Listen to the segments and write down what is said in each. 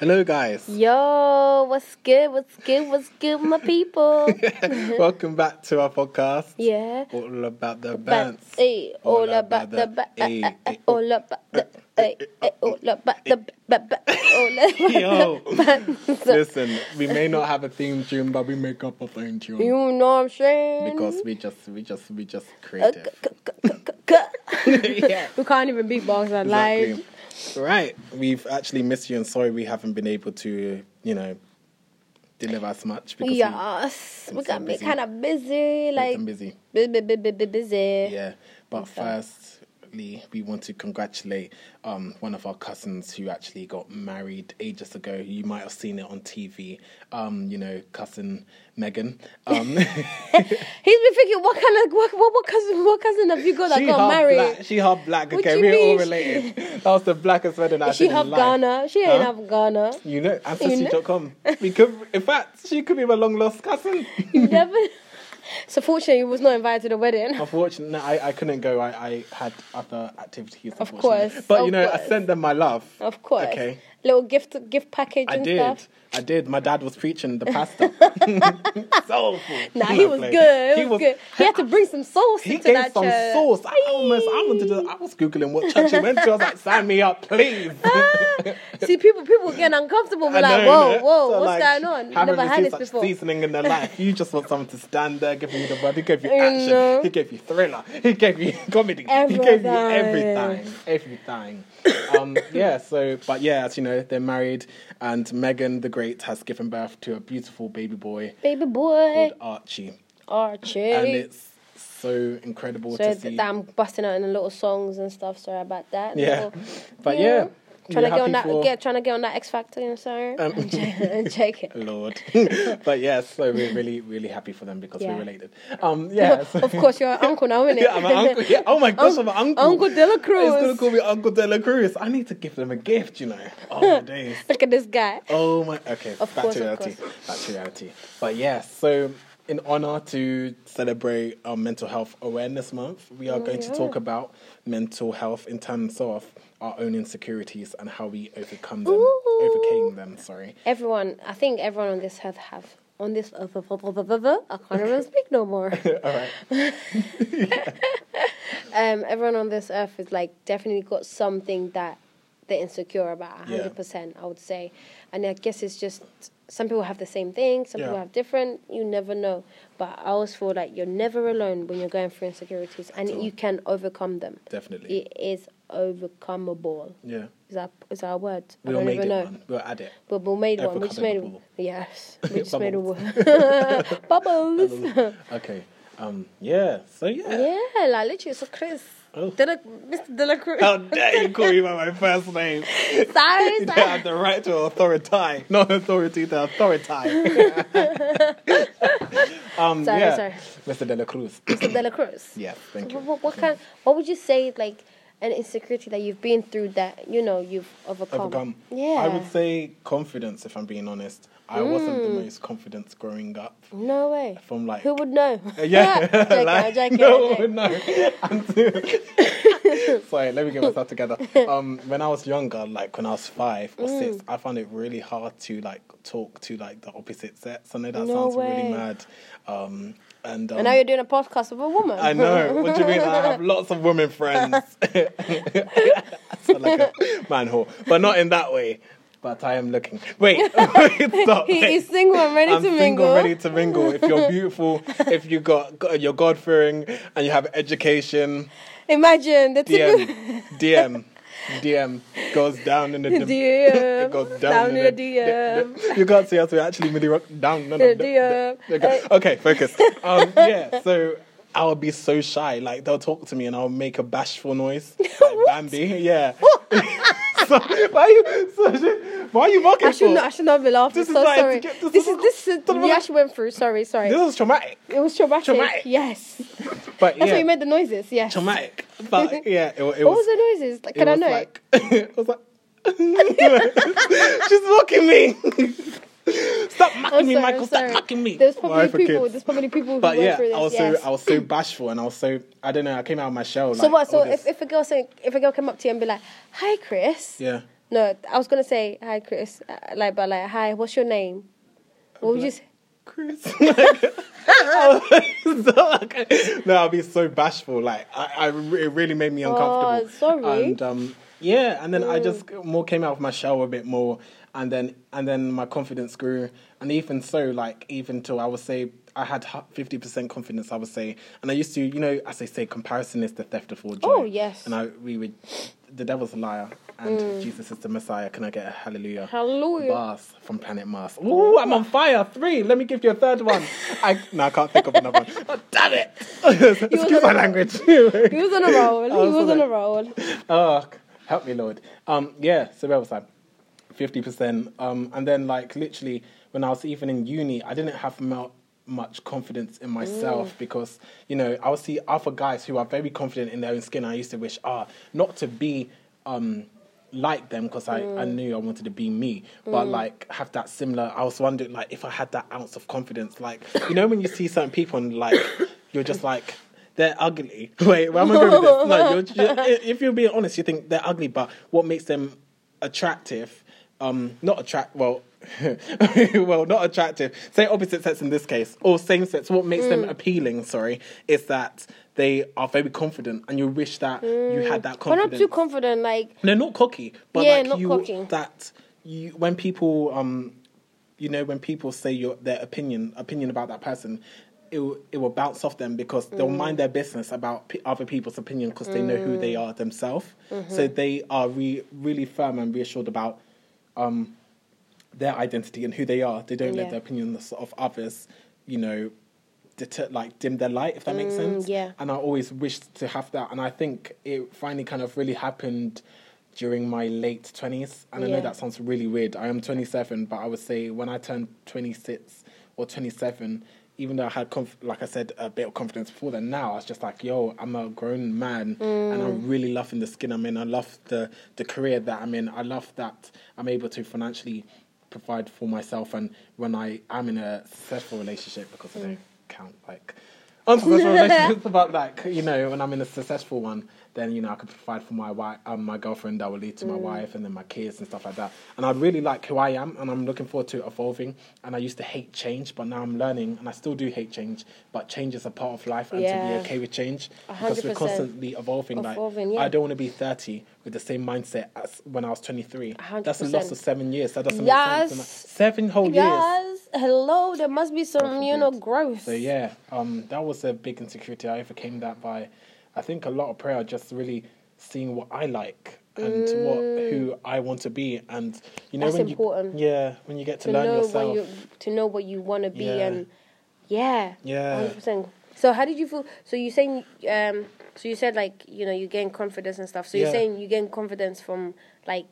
Hello, guys. Yo, what's good? What's good? What's good, my people? Welcome back to our podcast. yeah. All about the Ba- bands. Hey, eh, all about the ba- Hey, eh, eh, all about the eh, all about the all about the bands. Listen, we may not have a theme tune, but we make up a theme tune You know what I'm saying? because we just, we just, we just Uh, creative. yeah. we can't even beatbox that live. Exactly. Right. We've actually missed you, and sorry we haven't been able to, you know, deliver as much because Yes, been we so got me kind of busy, like been busy. busy, busy, busy. Yeah, but Okay. We want to congratulate um, one of our cousins who actually got married ages ago. You might have seen it on TV. Um, you know, cousin Meghan. Um, He's been thinking, what kind of what what, what cousin what cousin have you got that she got married? black. She half black. What Okay, we're all related. That was the blackest wedding I've she half. Ghana? She ain't Huh? half Ghana. You know, You know? ancestry.com. we could, in fact, she could be my long lost cousin. You never. So fortunately, he was not invited to the wedding. Unfortunately, no, I, I couldn't go. I, I had other activities. Of course, But you know, I sent them my love. Of course. Okay. Little gift gift package I and did. stuff. I did. My dad was preaching the pastor. Soulful. Nah, he was good. He, was, good. He had to bring some sauce He gave that some church. sauce. I almost, I wanted to. I was googling what church he went to. I was like, sign me up, please. See, people people getting uncomfortable. We're like, whoa, whoa, So, what's like, going on? Haven't Never had this before. seasoning in their life. You just want someone to stand there, give you the word. He gave you action. know. He gave you thriller. He gave you comedy. He gave you everything. Everything. Um, yeah. So, but yeah, as you know, they're married, and Meghan the Great has given birth to a beautiful baby boy Baby boy, called Archie, Archie. and it's so incredible so to see. that I'm busting out in the little songs and stuff. Sorry about that. Yeah. Little- But yeah, Trying to we're get on that, for- get trying to get on that X Factor, you know, sorry. Um, I'm joking. Lord. but yeah, so we're really, really happy for them because Yeah. we're related. Um, yeah. so- of course, you're an uncle now, innit? Yeah, I'm an uncle. Yeah. Oh my gosh, I'm an uncle. Uncle De La He's gonna call me Uncle De La Cruz. I need to give them a gift, you know. Oh my days. Look at this guy. Oh my. Okay, Of back course, to reality. Back to reality. But yeah, so in honor to celebrate our Mental Health Awareness Month, we are going to Oh, talk about mental health in terms of our own insecurities and how we overcome them, Ooh. overcame them. Sorry. Everyone, I think everyone on this earth have on this earth. I can't even speak no more. All right. Um, everyone on this earth is like definitely got something that they're insecure about. Yeah. hundred percent, I would say. And I guess it's just some people have the same thing. Some people have different. You never know. But I always feel like you're never alone when you're going through insecurities, and you can overcome them. Definitely. It is overcomeable. Yeah. Is that is that a word? We all don't made even know. one. We'll add it. But we made one. We just made it. Yes, we just made a Bubbles. word. Bubbles. Okay. Um. Yeah. So yeah. yeah, like literally. So Chris, Oh. De Mr. De La Cruz. How dare you call me by my first name? sorry, You don't have the right to authority. Not authority, the authority. um, Sorry, yeah. sorry. Mr. De La Cruz. Mr. De La Cruz. yes, thank What, you. what, what kind? What would you say like an insecurity that you've been through that you know you've overcome? Overcome. Yeah. I would say confidence, if I'm being honest. I wasn't Mm. the most confident growing up. No way. From like. Who would know? Yeah, Joking, like, joking, no one would know. Sorry, let me get myself together. Um, when I was younger, like when I was five or Mm. six, I found it really hard to like talk to like the opposite sex. I know that No sounds way. really mad. Um, and, um, And now you're doing a podcast with a woman. I know. What do you mean? I have lots of women friends. I sound like a man whore, but not in that way. But I am looking. Wait, wait stop. he wait. is single and ready I'm to single, mingle. ready to mingle. If you're beautiful, if you got you're God fearing, and you have education, Imagine the DM, DM, DM goes down in the DM, it goes down, down in in the, the DM. You can't see us. We're actually really rock down. No, no, The DM. no, no. Okay, focus. Um, yeah. So. I would be so shy. Like they'll talk to me and I'll make a bashful noise, like Bambi. Yeah. Why are you? So, why are you mocking I should for? not. I should not be laughing. This is so like- sorry. this is- This is this is about- actually went through. Sorry, sorry. This was traumatic. It was traumatic. Traumatic. Yes. But That's yeah, why you made the noises. Yes. traumatic. But yeah, it, it What was. was the noises? Like, it can I know like, it was like. She's mocking me. Stop I'm mocking me, sorry, Michael. Stop sorry. mocking me. There's My probably for people. kids. There's probably people who But yeah, through this. I was yes. so I was so bashful, and I was so I don't know. I came out of my shell. so like, what? So if, if a girl say, if a girl came up to you and be like, "Hi, Chris," yeah, No, I was gonna say hi, Chris. Uh, like, but like, hi. What's your name? What would you say? Chris. no, I'll be so bashful. Like, I, I, it really made me uncomfortable. Oh, sorry. And um, yeah, and then I just more came out of my shell a bit more, and then and then my confidence grew, and even so, like even till I would say I had fifty percent confidence, I would say, and I used to, you know, as they say, comparison is the theft of all joy. Oh, yes. And I we would, the devil's a liar, and Jesus is the Messiah. Can I get a hallelujah? Hallelujah. Bars from Planet Mars. Ooh, I'm on fire. Three. Let me give you a third one. I no, I can't think of another one. Oh, damn it! Excuse my language. He was on a roll. He was on a roll. Oh, help me, Lord. Um, yeah, so where was I? Fifty percent. Um, and then like literally when I was even in uni, I didn't have mu- much confidence in myself because you know I would see other guys who are very confident in their own skin. I used to wish, ah, not to be um like them because I, I knew I wanted to be me, but like have that similar. I was wondering like if I had that ounce of confidence, like you know when you see certain people and like you're just like they're ugly. Wait, where am I going with this? No, you're, you're, if you're being honest, you think they're ugly, but what makes them attractive? Um, not attract. Well, well, not attractive. Say opposite sex in this case, or same sex. What makes them appealing? Sorry, is that they are very confident, and you wish that you had that confidence. But not too confident. Like, No, not cocky, but Yeah, like not you cocky. that you when people um you know when people say your their opinion opinion about that person it will, it will bounce off them because they'll Mm. mind their business about p- other people's opinion because they know who they Mm. are themselves. Mm-hmm. So they are re- really firm and reassured about um, their identity and who they are. They don't Yeah. let the opinions of others, you know, deter- like dim their light. If that makes sense. Mm, yeah. And I always wished to have that, and I think it finally kind of really happened during my late twenties. And I Yeah. know that sounds really weird. I am 27, but I would say when I turned 26 or 27. Even though I had, conf- like I said, a bit of confidence before then, now I was just like, "Yo, I'm a grown man, and I'm mm. really loving the skin I'm in. I love the the career that I'm in. I love that I'm able to financially provide for myself. And when I am in a successful relationship, because I don't mm. count like relationships, but like you know, when I'm in a successful one, then you know I could provide for my wife, um, my girlfriend. That will lead to my wife, and then my kids and stuff like that. And I really like who I am, and I'm looking forward to evolving. And I used to hate change, but now I'm learning, and I still do hate change. But change is a part of life, and to be okay with change A because we're constantly evolving. Evolving, like yeah. I don't want to be 30 with the same mindset as when I was 23. A hundred That's a loss of seven years. That doesn't Yes. make sense. Seven whole years. yes, hello. There must be some, you know, growth. So yeah, um, that was a big insecurity. I overcame that by, I think, a lot of prayer. Just really seeing what I like and what who I want to be, and you know Mm. That's when important. you yeah when you get to, to learn yourself. what you to know what you want to be Yeah. and yeah Yeah. So how did you feel? So you saying um so you said like you know you gain confidence and stuff. So you're saying you gain confidence from like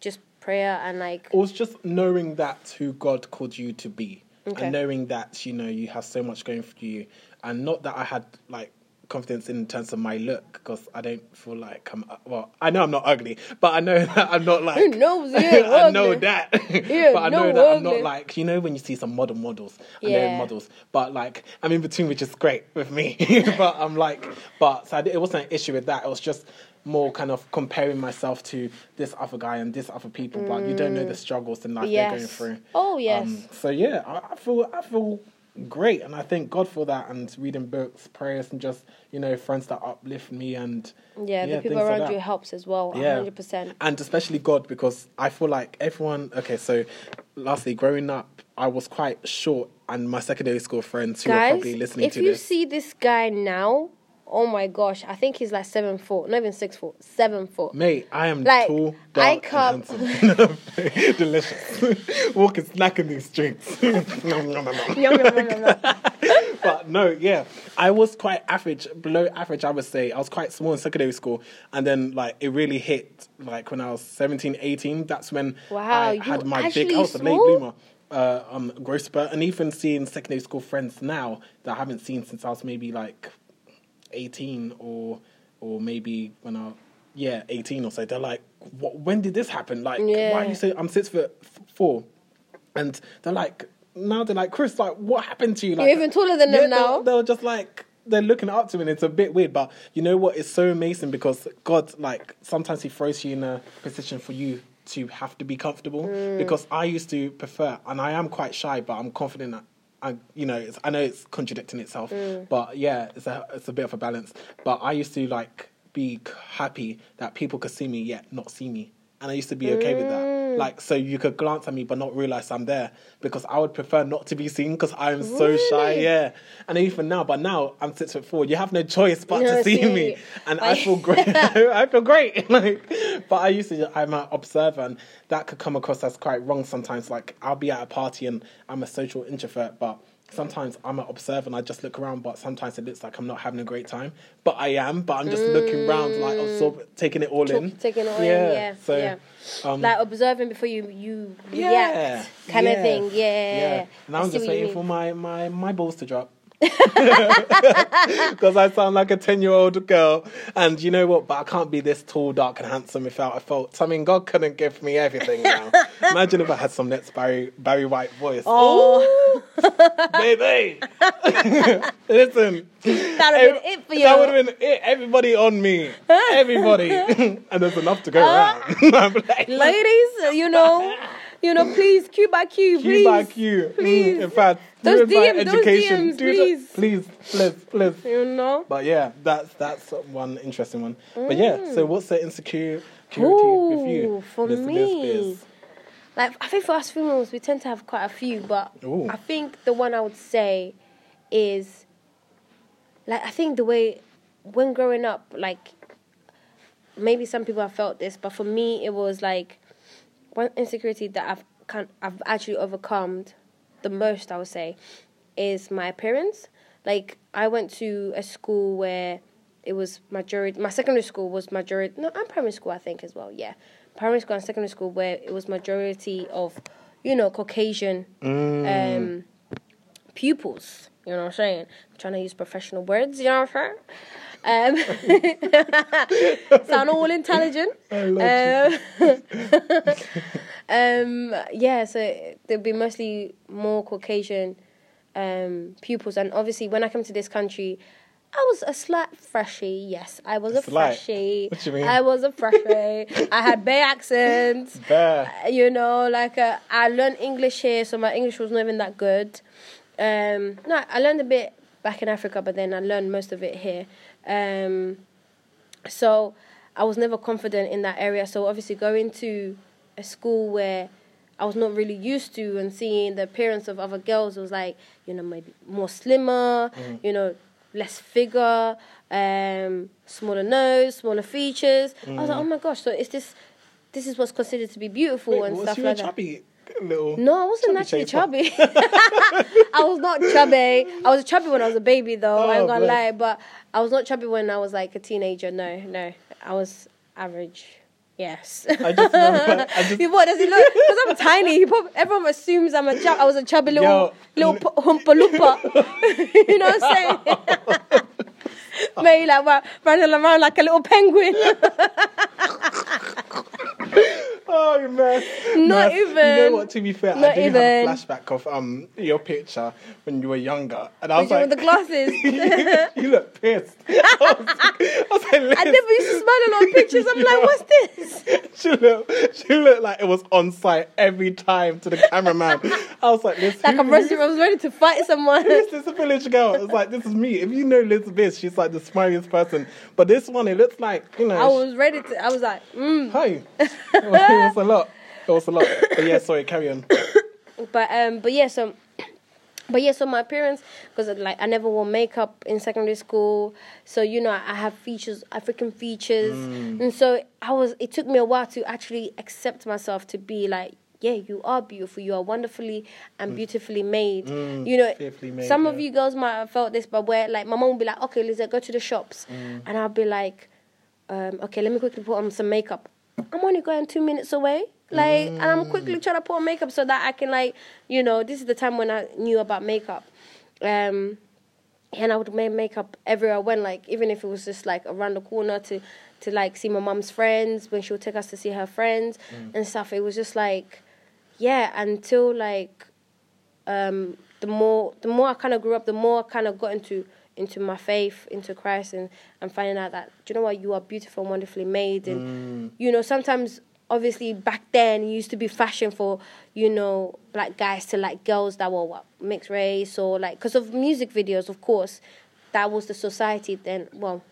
just prayer and like It was just knowing that who God called you to be, Okay. and knowing that you know you have so much going for you, and not that I had like confidence in terms of my look because I don't feel like I'm well. I know I'm not ugly, but I know that I'm not like Who knows? You ain't I know ugly. that, You but I know ain't that no I'm not like you know when you see some model models and they're models, but like I'm in between, which is great with me. but I'm like, but so it wasn't an issue with that. It was just more kind of comparing myself to this other guy and this other people, but you don't know the struggles in life they're going through. Oh, yes. Um, so yeah, I, I feel I feel great, and I thank God for that. And reading books, prayers, and just you know friends that uplift me and yeah, the people things like around you helps as well. Yeah. hundred percent. and especially God because I feel like everyone. Okay, so lastly, growing up, I was quite short, and my secondary school friends who are probably listening to this. if you see this guy now, oh my gosh, I think he's like seven foot, not even six foot, seven foot. Mate, I am Like, tall, I dark, can't- and. Delicious. Walking, snacking these yum. but no, yeah, I was quite average, below average, I would say. I was quite small in secondary school, and then like it really hit like when I was 17, 18. That's when Wow, I had my big. I was a late bloomer. Uh, um, growth spurt, and even seeing secondary school friends now that I haven't seen since I was maybe like 18 or or maybe when I yeah 18 or so they're like what, when did this happen? Like why Yeah. are you so I'm six foot four? And they're like now they're like Chris like what happened to you? Like even taller than them yeah, now. they're, they're just like they're looking up to me and it's a bit weird but you know what? It's so amazing because God like sometimes he throws you in a position for you to have to be comfortable mm. because I used to prefer, and I am quite shy, but I'm confident that I, you know, it's, I know it's contradicting itself, mm. but yeah, it's a it's a bit of a balance. But I used to like be happy that people could see me yet not see me, and I used to be okay with that. Like, so you could glance at me but not realize I'm there because I would prefer not to be seen because I'm so shy. Yeah, and even now, but now I'm six foot four. You have no choice but No, to see see. me, and I feel great. I feel great. Like, but I used to. I'm an observer, and that could come across as quite wrong sometimes. Like, I'll be at a party and I'm a social introvert, but sometimes I'm an observer and I just look around. But sometimes it looks like I'm not having a great time, but I am. But I'm just looking around, like absorb, taking it all in. Taking it all in, yeah. yeah, So, yeah. um, like observing before you you yeah, react, kind yeah, of thing. Yeah, Yeah. And I'm just waiting for my, my, my balls to drop. Because I sound like a 10 year old girl. And you know what? But I can't be this tall, dark, and handsome without a fault. I mean, God couldn't give me everything now. Imagine if I had some next Barry, Barry White voice. Oh, baby! Listen. that would have been it for you. That would have been it. Everybody on me. Everybody. and there's enough to go uh, around. Like, Ladies, you know, you know, please, Q by Q, Q please. by Q. please. Mm, in fact, Those do it by DM those education. DMs, please. That, please, please, please. You know, But yeah, that's that's one interesting one. But yeah, so what's the insecurity with you? Mm. Ooh, for Liz- Liz me. Biz? like I think for us females, we tend to have quite a few, but Ooh. I think the one I would say is like I think the way when growing up, like maybe some people have felt this, but for me, it was like one insecurity that I've can I've actually overcome the most. I would say is my appearance. Like I went to a school where it was majority. My secondary school was majority. No, and primary school I think as well. Yeah, primary school and secondary school where it was majority of, you know, Caucasian um, pupils. You know what I'm saying? I'm trying to use professional words. You know what I'm saying? Um, sound all intelligent. Um, um, yeah, so there'll be mostly more Caucasian um, pupils, and obviously when I came to this country, I was a slight freshie. Yes, I was a Slight? freshie. What you mean? I was a freshie. I had Bay accents. Bear. You know, like uh, I learned English here, so my English was not even that good. Um, no, I learned a bit back in Africa, but then I learned most of it here. Um, so I was never confident in that area. So obviously going to a school where I was not really used to and seeing the appearance of other girls was like, you know, maybe more slimmer, you know, less figure, um, smaller nose, smaller features. I was like, oh my gosh, so is this this is what's considered to be beautiful Wait, and stuff like that. chubby little? No, I wasn't naturally chubby. I was not chubby. I was chubby when I was a baby, though. I Oh, ain't gonna bless. lie, but I was not chubby when I was like a teenager. No, no, I was average. Yes. I just remember. I just, what does he look? Because I'm tiny. He prob- everyone assumes I'm a chub- I was a chubby little Yo, little p- humpa lumpa. you know what I'm saying? Maybe like running around like a little penguin. Oh man. Not even. You know what? To be fair, I do even. have a flashback of um your picture when you were younger, and I was With like, the glasses. you look pissed. I was, I was like, I never used to smile a lot pictures. I'm like, what's this? she looked, she looked like it was on site every time to the cameraman. I was like, Liz, Like who- I'm ready, I was ready to fight someone. Who's this village girl? It's like this is me. If you know Liz Biz, she's like the smiliest person. But this one, it looks like you know. I was ready to. I was like, mm. Hi. It was, it was a lot. It was a lot. But yeah, sorry. Carry on. But um, but yeah, so. But yeah, so my appearance, because like I never wore makeup in secondary school, so you know I have features, African features, mm. and so I was. It took me a while to actually accept myself to be like, yeah, you are beautiful, you are wonderfully and mm. beautifully made. Mm. you know, made, some of you girls might have felt this, but where like my mom would be like, okay, Lizette, go to the shops, and I'll be like, um, okay, let me quickly put on some makeup. I'm only going two minutes away. Like, and I'm quickly trying to put on makeup so that I can, like, you know, this is the time when I knew about makeup. Um, and I would make makeup everywhere I went, like, even if it was just like around the corner to, to like see my mom's friends when she would take us to see her friends and stuff. It was just like, yeah, until like, um, the more the more I kind of grew up, the more I kind of got into into my faith, into Christ, and and finding out that do you know what? You are beautiful and wonderfully made, and you know sometimes obviously back then it used to be fashion for you know black guys to like girls that were what mixed race or like because of music videos of course that was the society then well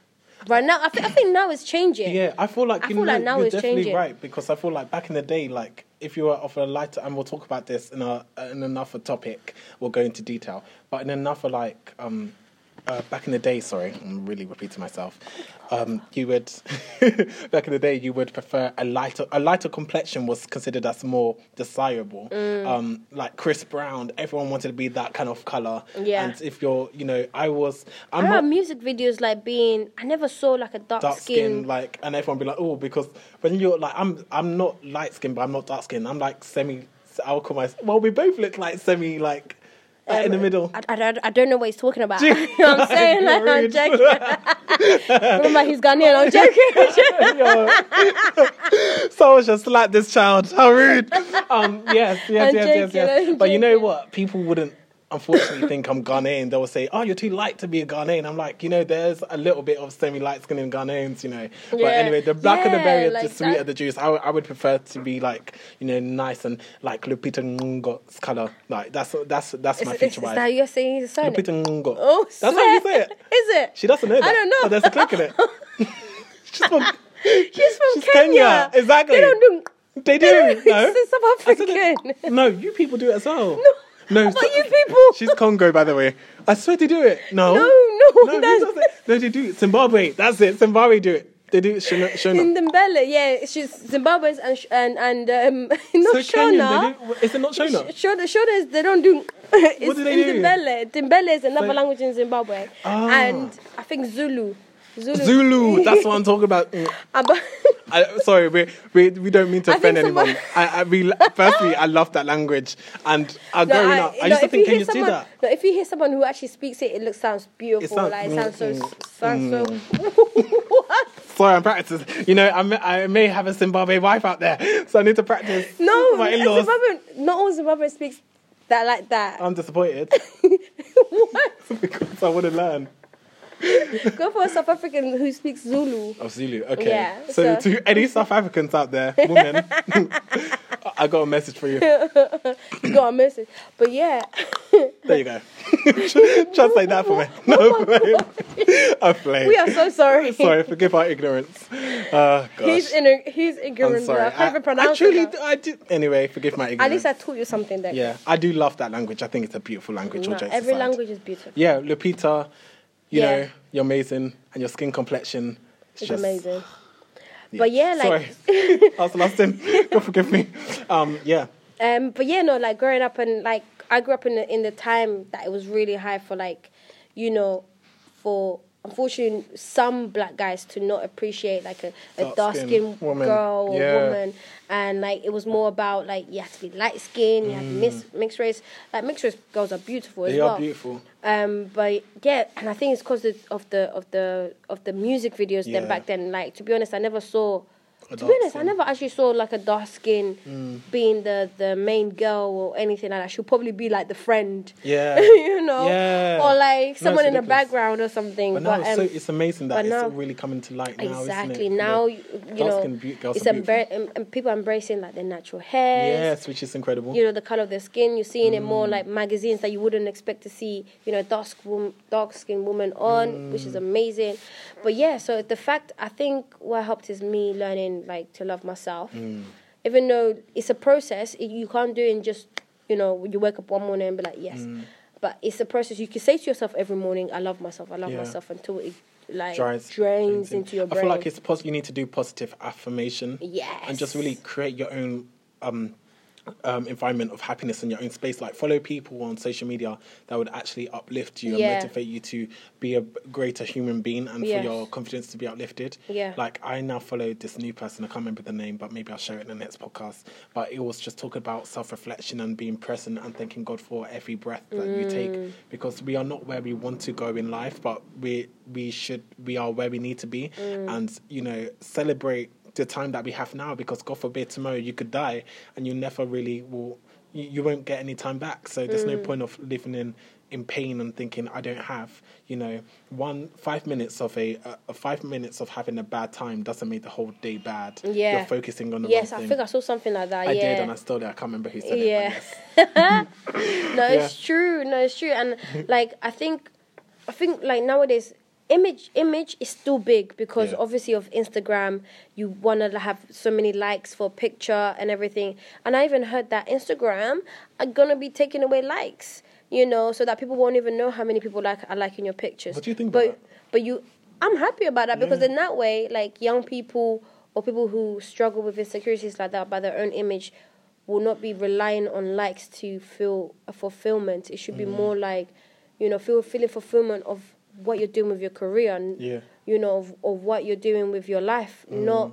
right now I, th- I think now it's changing Yeah, I feel like I feel know, like now you're it's definitely changing. right because I feel like back in the day, like if you were of a lighter, and we'll talk about this in a in another topic, we'll go into detail. But in another like um, uh, back in the day, sorry, I'm really repeating myself. Um, you would back in the day, you would prefer a lighter a lighter complexion was considered as more desirable. Mm. Um, like Chris Brown, everyone wanted to be that kind of color. Yeah. And if you're, you know, I was, I I'm remember not music videos like being I never saw like a dark, dark skin, skin, like, and everyone be like, oh, because when you're like, I'm, I'm not light skin, but I'm not dark skin. I'm like semi. I'll call myself. Well, we both look like semi, like, like in the Um, middle. I, I, I don't know what he's talking about. You know what I'm saying? Like, I'm joking. Remember, he's Ghanaian. I'm joking. Yo. Someone should slap this child. How rude. Um, yes, yes, I'm yes, yes, joking, yes. But you know what? People wouldn't. Unfortunately, think I'm Ghanaian. They will say, "Oh, you're too light to be a Ghanaian." I'm like, you know, there's a little bit of semi-light skin in Ghanaians, you know. But anyway, the blacker the berry, like the sweeter that. the juice. I, would- prefer to be like, you know, nice and like Lupita Nyong'o's color. Like that's that's that's my Is, is, future is wife. that you're saying his surname? Lupita Nyong'o. Oh, that's how you say it. Is it? She doesn't know that. I don't know. But there's a click in it. She's from She's from She's Kenya. Kenya, exactly. They don't do. They do. It's No. South I African. it- No, you people do it as well. No. No, so- you people. She's Congo, by the way. I swear they do it. No. No, no, No, that's- no they do it. Zimbabwe. That's it. Zimbabwe do it. They do it. Shona. Shona. In Ndembele, yeah, she's Zimbabwe's and and and um, not So Kenyan, Shona. they do, is it not Shona? Sh- Shona, Shona is they don't do. It's do they in do? Ndembele. Ndembele is another So- language in Zimbabwe, Ah. and I think Zulu. Zulu. Zulu. That's what I'm talking about. Aba- I, sorry, we, we we don't mean to I offend anyone. someone- I, I we, firstly, I love that language, and uh, No, growing I- up, I no, used to think you hear Kenyans do someone- that. No, if you hear someone who actually speaks it, it looks sounds beautiful. It sounds- like it sounds so mm, sounds so. what? Sorry, I'm practicing. You know, I may, I may have a Zimbabwe wife out there, so I need to practice. No, my in-laws. Zimbabwe, not all Zimbabwe speaks that like that. I'm disappointed what? because I want to learn. Go for a South African who speaks Zulu. Oh, Zulu. Okay. Yeah, so, so- to any South Africans out there, women, I got a message for you. You got a message, but yeah, There you go. Translate that for me. Oh no, I'm playing. we are so sorry. Sorry, forgive our ignorance. Oh, gosh. He's in, he's I'm ignorant. sorry. I can't even I, truly, it. do-. I do. Anyway, forgive my ignorance. At least I taught you something there. Yeah, I do love that language. I think it's a beautiful language. No, every aside. language is beautiful. Yeah, Lupita, you Yeah. know, you're amazing, and your skin complexion. is It's just- amazing. But yeah, like Sorry, I was lost in. God forgive me. Um, yeah, Um, but yeah, no, like growing up and like I grew up in the in the time that it was really high for like, you know, for unfortunately some black guys to not appreciate like a, a dark skinned woman. girl or Yeah. woman, and like it was more about like you have to be light skinned, you have to mix mixed race. Like mixed race girls are beautiful as Mm. they well. are beautiful. Um, but yeah, and I think it's because of the of the of the music videos. Yeah. Then back then, like to be honest, I never saw. To be honest, I never actually saw like a dark skin Mm. being the the main girl or anything like that. She'll probably be like the friend, Yeah. you know, Yeah. or like someone it's in the background or something. But now But, it's, um, so, it's amazing that but it's now- really coming to light now. exactly isn't it? now, Yeah. you, know, girls it's embra- and, and people are embracing like their natural hair. Yes, which is incredible. you know the color of their skin. You're seeing it Mm. more like magazines that you wouldn't expect to see. You know, dark skin, dark skinned woman on, which is Mm. amazing. But yeah, so the fact I think what helped is me learning like to love myself. Mm. Even though it's a process, it, you can't do it in just you know you wake up one morning and be like yes. Mm. But it's a process. You can say to yourself every morning, "I love myself. I love Yeah. myself," until it like Drains, drains into your I brain. feel like it's pos- you need to do positive affirmation. Yes. And just really create your own um, um, environment of happiness in your own space. Like follow people on social media that would actually uplift you Yeah. and motivate you to be a greater human being and Yes. for your confidence to be uplifted. Yeah. Like I now follow this new person. I can't remember the name, but maybe I'll share it in the next podcast. But it was just talking about self reflection and being present and thanking God for every breath that you Mm. take because we are not where we want to go in life, but we we should we are where we need to be, Mm. and you know celebrate the time that we have now because God forbid tomorrow you could die and you never really will. You, you won't get any time back, so there's Mm. no point of living in in pain and thinking I don't have, you know, one five minutes of a, a, five minutes of having a bad time doesn't make the whole day bad. Yeah. You're focusing on the yes, I thing. think I saw something like that. I yeah. did, and I still it. I can't remember who said Yeah. it. But yes. no, it's true. No, it's true. And like I think, I think like nowadays, image image is still big because Yeah. obviously of Instagram, you wanna have so many likes for a picture and everything. And I even heard that Instagram are gonna be taking away likes. You know, so that people won't even know how many people like are liking your pictures. What do you think But but you, I'm happy about that because in that way, like young people or people who struggle with insecurities like that by their own image will not be relying on likes to feel a fulfillment. It should be Mm. more like, you know, feel feeling fulfillment of what you're doing with your career and Yeah. you know of, of what you're doing with your life, Mm. not.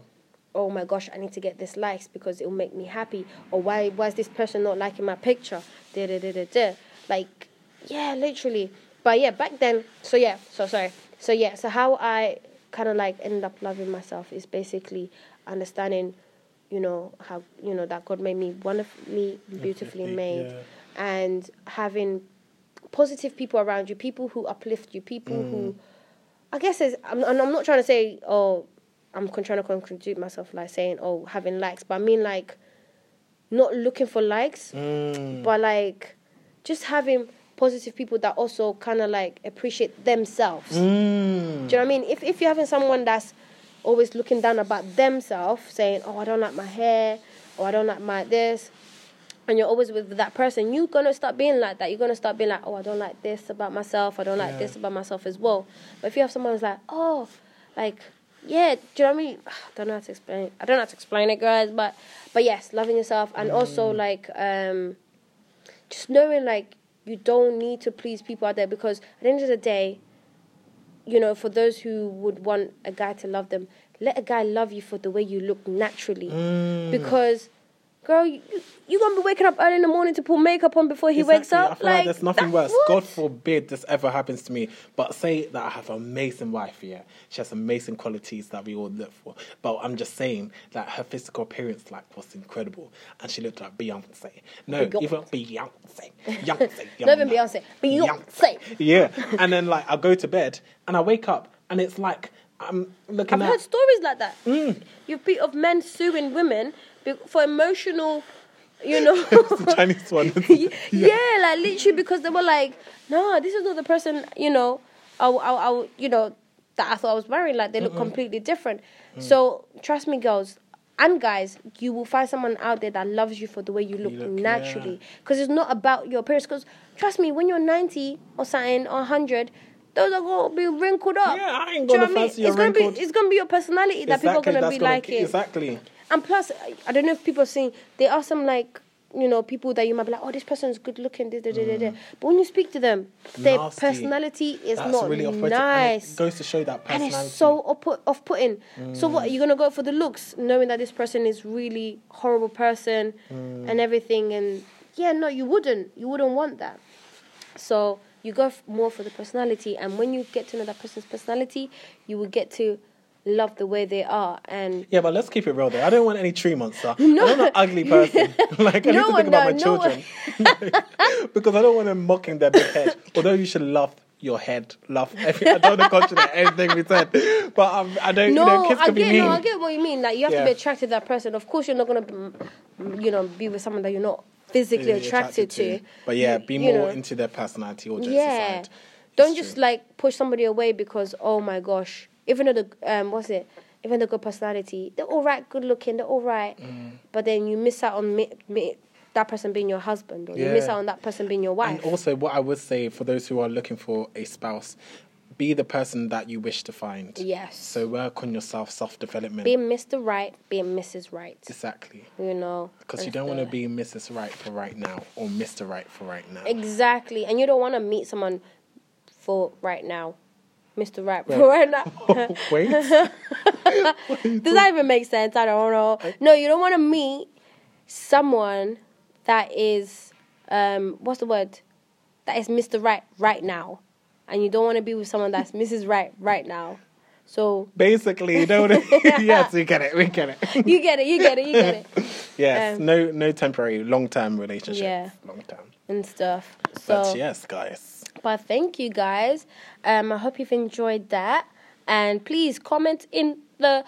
Oh my gosh! I need to get this likes because it will make me happy. Or why? Why is this person not liking my picture? Da da da da da. Like, yeah, literally. But yeah, back then. So yeah. So sorry. So yeah. So how I kind of like ended up loving myself is basically understanding, you know how you know that God made me wonderfully, beautifully Beautifully, made, yeah. and having positive people around you, people who uplift you, people Mm. who, I guess, is I'm, and I'm not trying to say oh, I'm trying to contradict myself like saying oh having likes, but I mean like, not looking for likes, Mm. but like, just having positive people that also kind of like appreciate themselves. Mm. Do you know what I mean? If if you're having someone that's always looking down about themselves, saying, "Oh, I don't like my hair," or "I don't like my this," and you're always with that person, you're gonna start being like that. You're gonna start being like, "Oh, I don't like this about myself. I don't like Yeah. this about myself as well." But if you have someone who's like, "Oh, like." Yeah, do you know what I mean? I don't know how to explain. I don't know how to explain it, guys. But, but yes, loving yourself and also like um, just knowing like you don't need to please people out there because at the end of the day, you know, for those who would want a guy to love them, let a guy love you for the way you look naturally. Mm. Because, girl, you, you gonna be waking up early in the morning to put makeup on before he wakes up. I feel like, there's nothing worse. what? God forbid this ever happens to me. But say that I have an amazing wife, yeah. She has amazing qualities that we all look for. But I'm just saying that her physical appearance like was incredible. And she looked like Beyonce. No, Beyonce. even Beyonce. Beyonce. Not even Beyonce. Beyonce. Yeah. And then like I go to bed and I wake up and it's like I'm looking I've at heard stories like that. Mm. You've be of men suing women for emotional, you know. the Chinese one. yeah. like literally because they were like, no, this is not the person, you know, I, I, I you know, that I thought I was marrying. Like they look completely different. Mm. So trust me, girls and guys, you will find someone out there that loves you for the way you look, look, naturally. yeah. Because it's not about your appearance. Because trust me, when you're ninety or something or hundred. Those are gonna be wrinkled up. Yeah, I ain't gonna know what I mean? fancy your It's gonna be it's gonna be your personality that people are gonna be liking. Exactly. And plus, I- don't know if people are seeing. There are some like you know people that you might be like, oh, this person's good looking. Da, da, da, da. But when you speak to them, their Nasty. personality is That's not really off-putting, and nice. it goes to show that And personality. it's so off- off-putting. So what? You're gonna go for the looks, knowing that this person is really horrible person Mm. and everything. And yeah, no, you wouldn't. You wouldn't want that. So you go f- more for the personality, and when you get to know that person's personality, you will get to love the way they are. And Yeah, but let's keep it real though. I don't want any tree monster. No. I'm not an ugly person. like I No need to think about my does, no children. because I don't want them mocking their big head. Although you should love your head, love every I don't to contradict anything we said. But um, I don't no, you know, kids I be get mean. no, I get what you mean. Like you have to be attracted to that person. Of course, you're not gonna, mm, you know, be with someone that you're not physically You're attracted, to. But yeah, You- be you more know. into their personality or just Yeah. Don't It's just true. like push somebody away because oh my gosh, even though the um what's it, even the good personality, they're all right, good looking, they're all right, Mm. but then you miss out on that person being your husband, or you miss out on that person being your wife. And also, what I would say for those who are looking for a spouse, be the person that you wish to find. yes. So work on yourself, self development. being Mr. Right, being Mrs. Right. Exactly. You know. Because you don't want to be Mrs. Right for right now or Mr. Right for right now. Exactly, and you don't want to meet someone for right now, Mr. Right right now. Wait. Does that even make sense? I don't know. No, you don't want to meet someone that is um what's the word? That is Mr. Right right now. And you don't want to be with someone that's Mrs. Right right now. So Basically, you don't. yes, we get it. We get it. you get it, you get it, you get it. Yes, Um, no, no temporary, long term relationship. Yeah. long term. And stuff. So But yes, guys. But thank you guys. Um, I hope you've enjoyed that. And please comment in the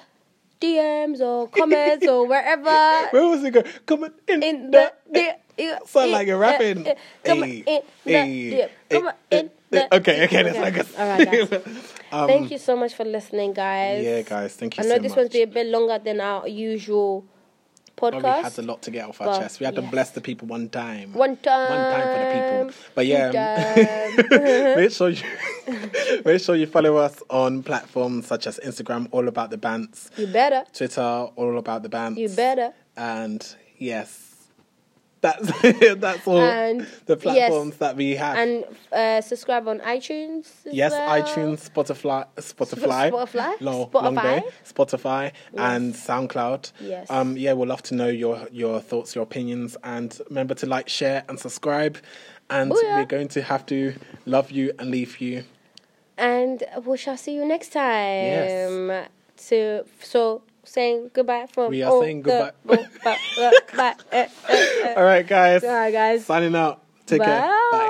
DMs or comments or wherever. Where was it go? Comment in, In the. the, the Sound like you're eh, eh, rapping. Eh, come Hey, in the hey. Come hey, in the Okay, okay, that's Okay. All right, guys. um, Thank you so much for listening, guys. Yeah, guys, thank you I know so this much. one's been a bit longer than our usual But we had a lot to get off our But, chest. We had to bless the people one time. One time. One time for the people. But yeah, um, make sure you make sure you follow us on platforms such as Instagram, all about the bands, You better. Twitter, all about the bands. You better. And yes, that's that's all And the yes. platforms that we have. And uh, subscribe on iTunes. Yes, well. iTunes, Spotify, Spotify, Spotify? long, Spotify? long day, Spotify, and SoundCloud. Yes. Um, yeah, we'd love to know your your thoughts, your opinions, and remember to like, share, and subscribe. And Booyah. we're going to have to love you and leave you. And we shall see you next time. Yes. So, so saying goodbye from We are all saying the- goodbye. bye. bye, uh, uh, uh. All right, guys. All right, guys. Signing out. Take care. Bye. Bye.